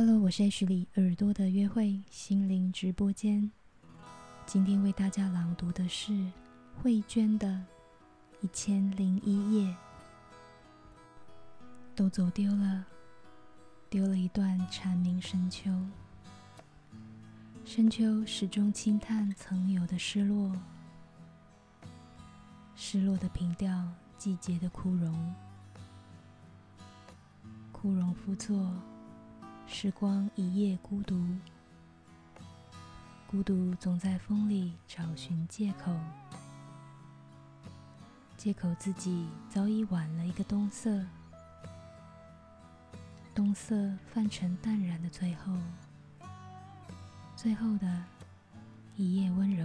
Hello，我是 H 里耳朵的约会心灵直播间。今天为大家朗读的是慧娟的《一千零一夜》。都走丢了，丢了一段蝉鸣深秋。深秋始终轻叹曾有的失落，失落的凭吊，季节的枯荣，枯荣复作。时光一夜孤独，孤独总在风里找寻借口，借口自己早已晚了一个冬色，冬色泛成淡然的最后，最后的一夜温柔。